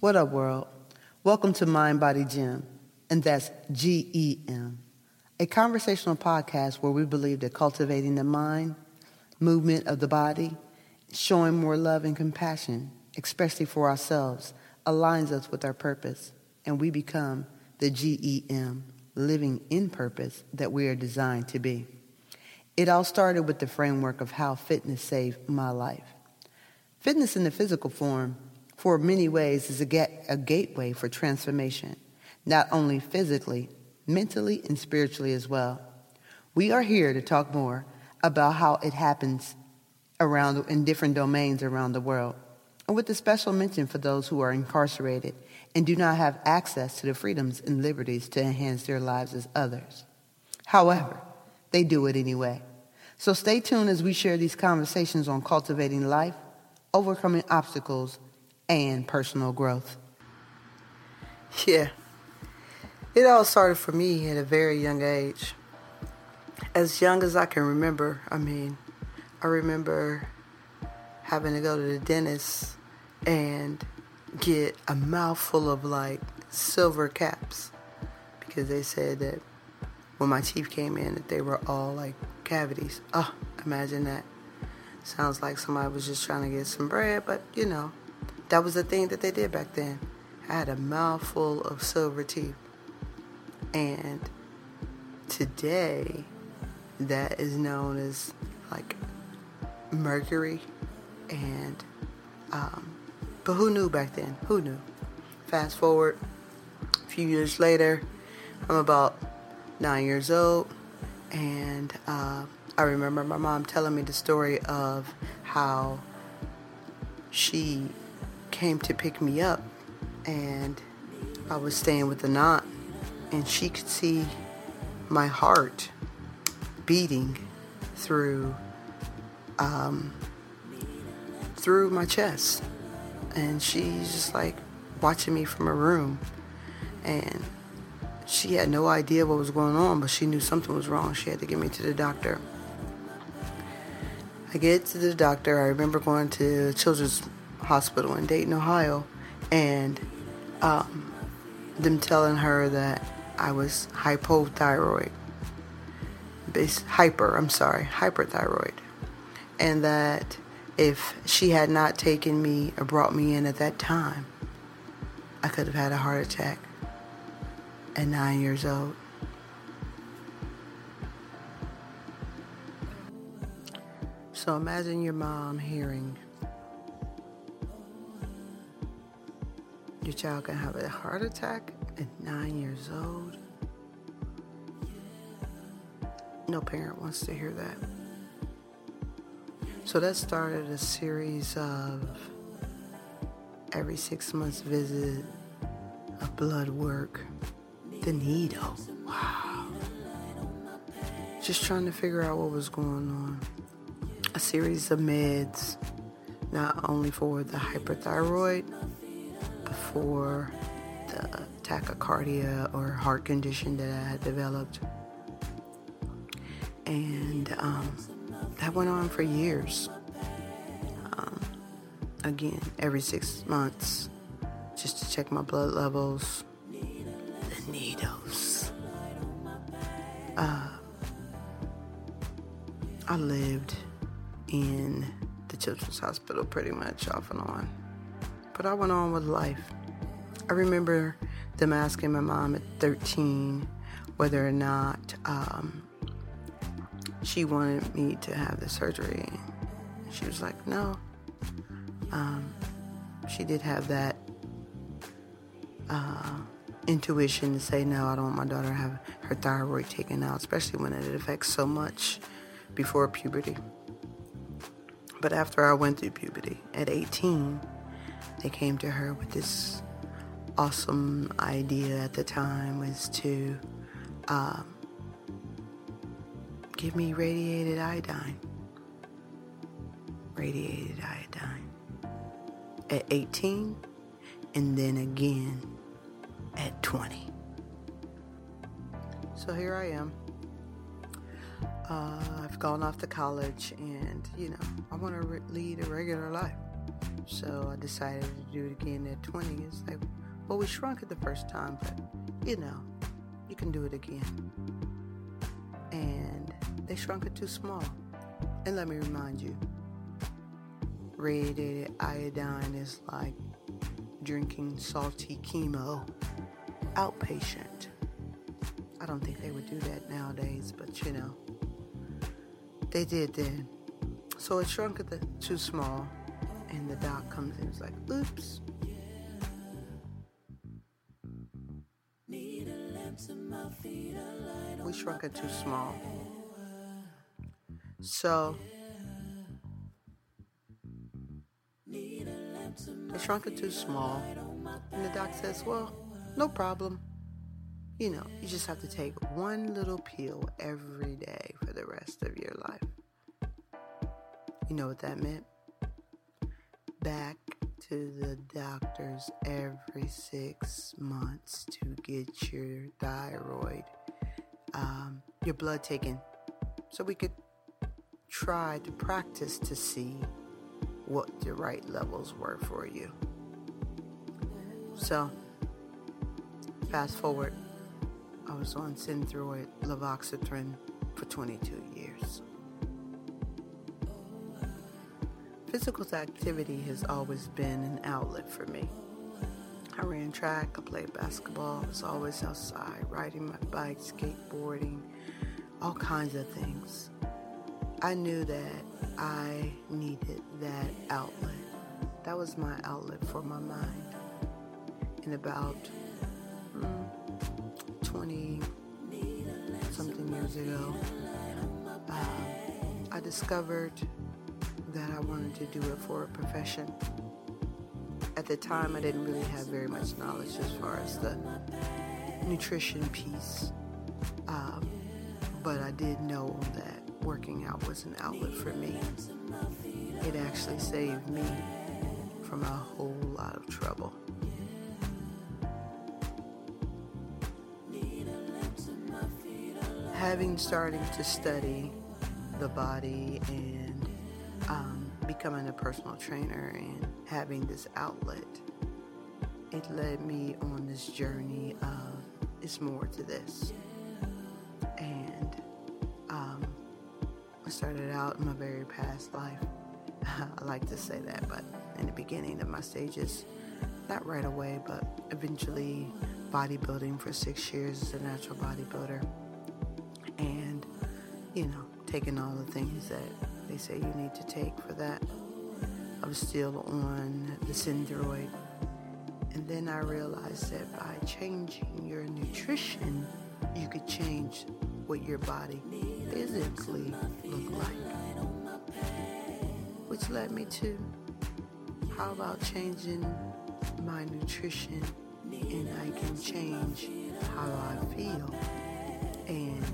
What up, world? Welcome to Mind Body Gem, and that's G E M, a conversational podcast where we believe that cultivating the mind, movement of the body, showing more love and compassion, especially for ourselves, aligns us with our purpose, and we become the GEM, living in purpose that we are designed to be. It all started with the framework of how fitness saved my life. Fitness in the physical form for many ways is a, get, a gateway for transformation, not only physically, mentally, and spiritually as well. We are here to talk more about how it happens around in different domains around the world, and with a special mention for those who are incarcerated and do not have access to the freedoms and liberties to enhance their lives as others. However, they do it anyway. So stay tuned as we share these conversations on cultivating life, overcoming obstacles, and personal growth. Yeah, it all started for me at a very young age. As young as I can remember, I mean, I remember having to go to the dentist and get a mouthful of like silver caps because they said that when my teeth came in that they were all like cavities. Oh, imagine that. Sounds like somebody was just trying to get some bread, but you know, that was the thing that they did back then. I had a mouthful of silver teeth. And today, that is known as like mercury. And, um, but who knew back then? Who knew? Fast forward a few years later, I'm about nine years old. And uh, I remember my mom telling me the story of how she came to pick me up and I was staying with the aunt and she could see my heart beating through um, through my chest. And she's just like watching me from her room. And she had no idea what was going on but she knew something was wrong. She had to get me to the doctor. I get to the doctor. I remember going to children's hospital in Dayton, Ohio, and um, them telling her that I was hypothyroid, hyper, I'm sorry, hyperthyroid, and that if she had not taken me or brought me in at that time, I could have had a heart attack at nine years old. So imagine your mom hearing Your child can have a heart attack at nine years old. No parent wants to hear that. So that started a series of every six months visit, a blood work, the needle. Wow. Just trying to figure out what was going on. A series of meds, not only for the hyperthyroid, for the tachycardia or heart condition that I had developed. And um, that went on for years. Um, again, every six months, just to check my blood levels, the needles. Uh, I lived in the children's hospital pretty much off and on. But I went on with life. I remember them asking my mom at 13 whether or not um, she wanted me to have the surgery. She was like, no. Um, she did have that uh, intuition to say, no, I don't want my daughter to have her thyroid taken out, especially when it affects so much before puberty. But after I went through puberty at 18, they came to her with this awesome idea at the time was to um, give me radiated iodine. Radiated iodine. At 18, and then again at 20. So here I am. Uh, I've gone off to college, and you know, I want to re- lead a regular life. So I decided to do it again at 20. It's like, well, we shrunk it the first time, but you know, you can do it again. And they shrunk it too small. And let me remind you, radiated iodine is like drinking salty chemo outpatient. I don't think they would do that nowadays, but you know, they did then. So it shrunk it too small, and the doc comes in. It's like, oops. Shrunk it too small. So they shrunk it too small, and the doc says, "Well, no problem. You know, you just have to take one little pill every day for the rest of your life." You know what that meant? Back to the doctors every six months to get your thyroid, um, your blood taken, so we could try to practice to see what the right levels were for you. So, fast forward, I was on Synthroid levothyroxine for 22 years. Physical activity has always been an outlet for me. I ran track, I played basketball, I was always outside, riding my bike, skateboarding, all kinds of things. I knew that I needed that outlet. That was my outlet for my mind. And about mm, 20 something years ago, uh, I discovered that I wanted to do it for a profession. At the time, I didn't really have very much knowledge as far as the nutrition piece, um, but I did know that working out was an outlet for me. It actually saved me from a whole lot of trouble. Having started to study the body and um, becoming a personal trainer and having this outlet, it led me on this journey of it's more to this. And um, I started out in my very past life. I like to say that, but in the beginning of my stages, not right away, but eventually bodybuilding for six years as a natural bodybuilder. And, you know, taking all the things that they say you need to take for that. I was still on the Synthroid. And then I realized that by changing your nutrition, you could change what your body physically looked like. Which led me to how about changing my nutrition and I can change how I feel and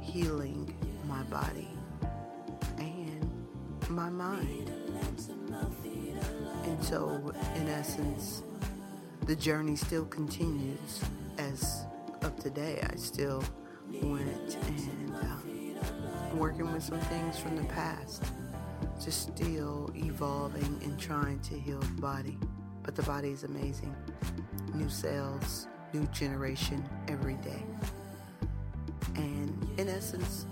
healing my body and my mind. And so, in essence, the journey still continues as of today. I still went and um, working with some things from the past, just still evolving and trying to heal the body. But the body is amazing. New cells, new generation every day. And in essence,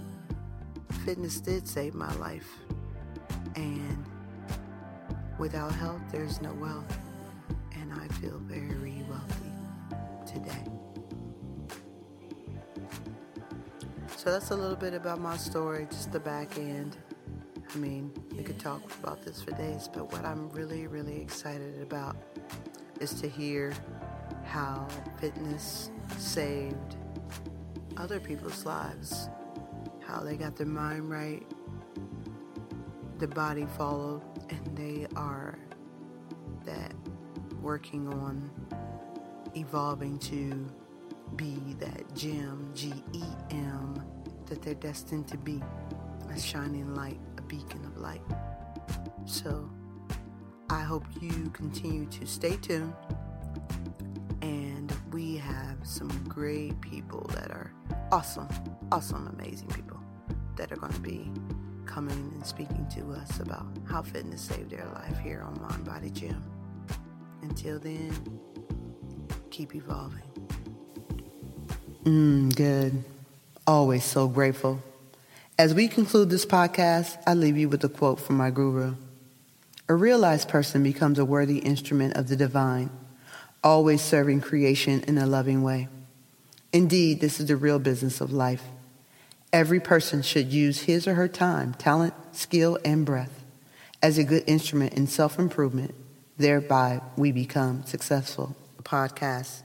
fitness did save my life. And without health, there's no wealth. And I feel very wealthy today. So that's a little bit about my story, just the back end. I mean, we could talk about this for days, but what I'm really, really excited about is to hear how fitness saved other people's lives, how they got their mind right, the body followed, they are that working on evolving to be that gem, G E M, that they're destined to be a shining light, a beacon of light. So I hope you continue to stay tuned. And we have some great people that are awesome, awesome, amazing people that are going to be coming and speaking to us about how fitness saved their life here on Mind Body Gem. Until then, keep evolving. Mmm, good. Always so grateful. As we conclude this podcast, I leave you with a quote from my guru. A realized person becomes a worthy instrument of the divine, always serving creation in a loving way. Indeed, this is the real business of life. Every person should use his or her time, talent, skill, and breath as a good instrument in self improvement. Thereby, we become successful. Podcast.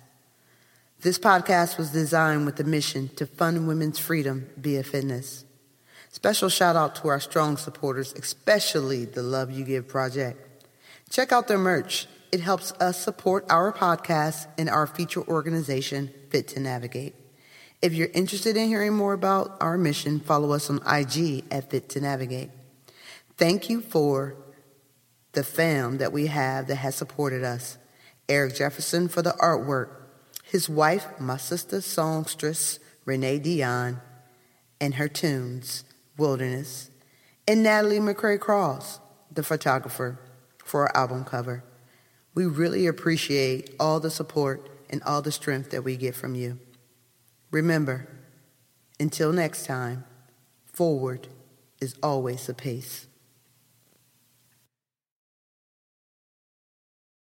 This podcast was designed with the mission to fund women's freedom via fitness. Special shout out to our strong supporters, especially the Love You Give Project. Check out their merch. It helps us support our podcast and our feature organization, Fit to Navigate. If you're interested in hearing more about our mission, follow us on IG at Fit to Navigate. Thank you for the fam that we have that has supported us. Eric Jefferson for the artwork, his wife, my sister songstress, Renee Dion, and her tunes, Wilderness, and Natalie McCray Cross, the photographer, for our album cover. We really appreciate all the support and all the strength that we get from you. Remember, until next time, forward is always the pace.